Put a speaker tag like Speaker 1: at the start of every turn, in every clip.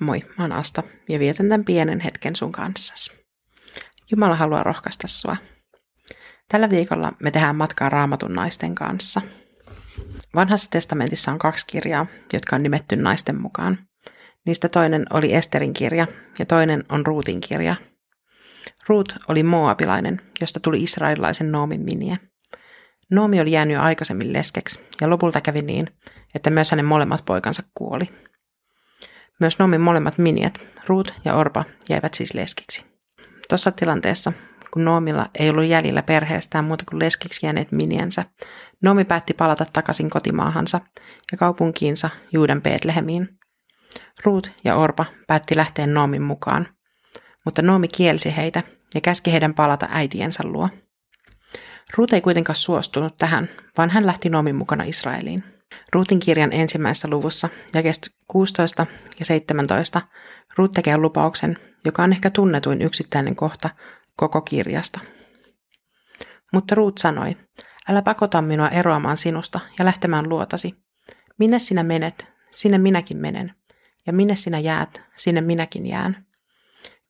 Speaker 1: Moi, mä oon Asta ja vietän tämän pienen hetken sun kanssasi. Jumala haluaa rohkaista sua. Tällä viikolla me tehdään matkaa raamatun naisten kanssa. Vanhassa testamentissa on kaksi kirjaa, jotka on nimetty naisten mukaan. Niistä toinen oli Esterin kirja ja toinen on Ruutin kirja. Ruut oli Moabilainen, josta tuli israelilaisen Noomin miniä. Noomi oli jäänyt aikaisemmin leskeksi ja lopulta kävi niin, että myös hänen molemmat poikansa kuoli. Myös Noomin molemmat miniet, Ruut ja Orpa, jäivät siis leskiksi. Tuossa tilanteessa, kun Noomilla ei ollut jäljellä perheestään muuta kuin leskiksi jääneet miniensä, Noomi päätti palata takaisin kotimaahansa ja kaupunkiinsa Juudan Betlehemiin. Ruut ja Orpa päätti lähteä Noomin mukaan, mutta Noomi kielsi heitä ja käski heidän palata äitiensä luo. Ruut ei kuitenkaan suostunut tähän, vaan hän lähti Noomin mukana Israeliin. Ruutin kirjan ensimmäisessä luvussa, jakesta 16 ja 17, Ruut tekee lupauksen, joka on ehkä tunnetuin yksittäinen kohta koko kirjasta. Mutta Ruut sanoi, älä pakota minua eroamaan sinusta ja lähtemään luotasi. Minne sinä menet, sinne minäkin menen. Ja minne sinä jäät, sinne minäkin jään.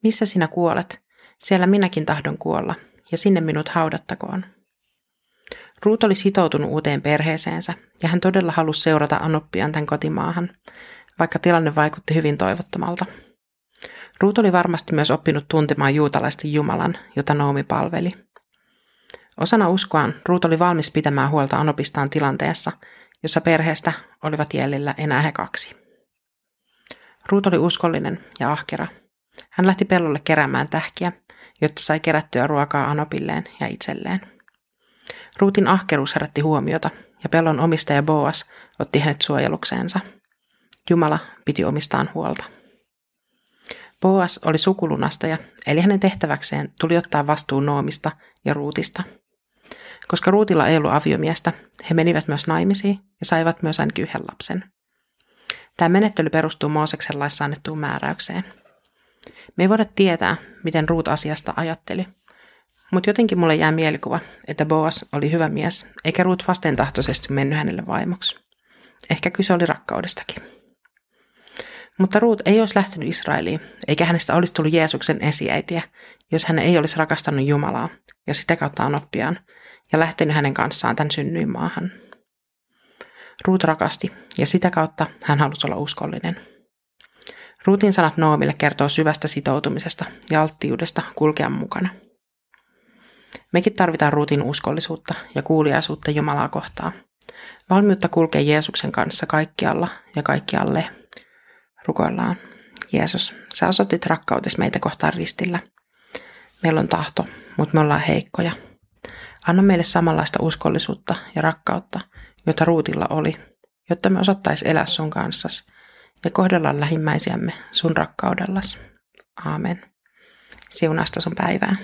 Speaker 1: Missä sinä kuolet, siellä minäkin tahdon kuolla, ja sinne minut haudattakoon. Ruut oli sitoutunut uuteen perheeseensä ja hän todella halusi seurata Anoppian tämän kotimaahan, vaikka tilanne vaikutti hyvin toivottomalta. Ruut oli varmasti myös oppinut tuntemaan juutalaisten Jumalan, jota Noomi palveli. Osana uskoaan Ruut oli valmis pitämään huolta Anopistaan tilanteessa, jossa perheestä olivat jäljellä enää he kaksi. Ruut oli uskollinen ja ahkera. Hän lähti pellolle keräämään tähkiä, jotta sai kerättyä ruokaa Anopilleen ja itselleen. Ruutin ahkeruus herätti huomiota ja pellon omistaja Boas otti hänet suojelukseensa. Jumala piti omistaan huolta. Boas oli sukulunastaja, eli hänen tehtäväkseen tuli ottaa vastuu Noomista ja Ruutista. Koska Ruutilla ei ollut aviomiestä, he menivät myös naimisiin ja saivat myös ainakin yhden lapsen. Tämä menettely perustuu Mooseksen laissa annettuun määräykseen. Me ei voida tietää, miten Ruut asiasta ajatteli – mutta jotenkin mulle jää mielikuva, että Boas oli hyvä mies, eikä Ruut vastentahtoisesti mennyt hänelle vaimoksi. Ehkä kyse oli rakkaudestakin. Mutta Ruut ei olisi lähtenyt Israeliin, eikä hänestä olisi tullut Jeesuksen esiäitiä, jos hän ei olisi rakastanut Jumalaa ja sitä kautta anoppiaan ja lähtenyt hänen kanssaan tämän synnyin maahan. Ruut rakasti ja sitä kautta hän halusi olla uskollinen. Ruutin sanat Noomille kertoo syvästä sitoutumisesta ja alttiudesta kulkea mukana – Mekin tarvitaan ruutin uskollisuutta ja kuuliaisuutta Jumalaa kohtaan. Valmiutta kulkea Jeesuksen kanssa kaikkialla ja kaikkialle. Rukoillaan. Jeesus, sä osoitit rakkautesi meitä kohtaan ristillä. Meillä on tahto, mutta me ollaan heikkoja. Anna meille samanlaista uskollisuutta ja rakkautta, jota ruutilla oli, jotta me osattais elää sun kanssasi ja kohdella lähimmäisiämme sun rakkaudellas. Aamen. Siunasta sun päivää.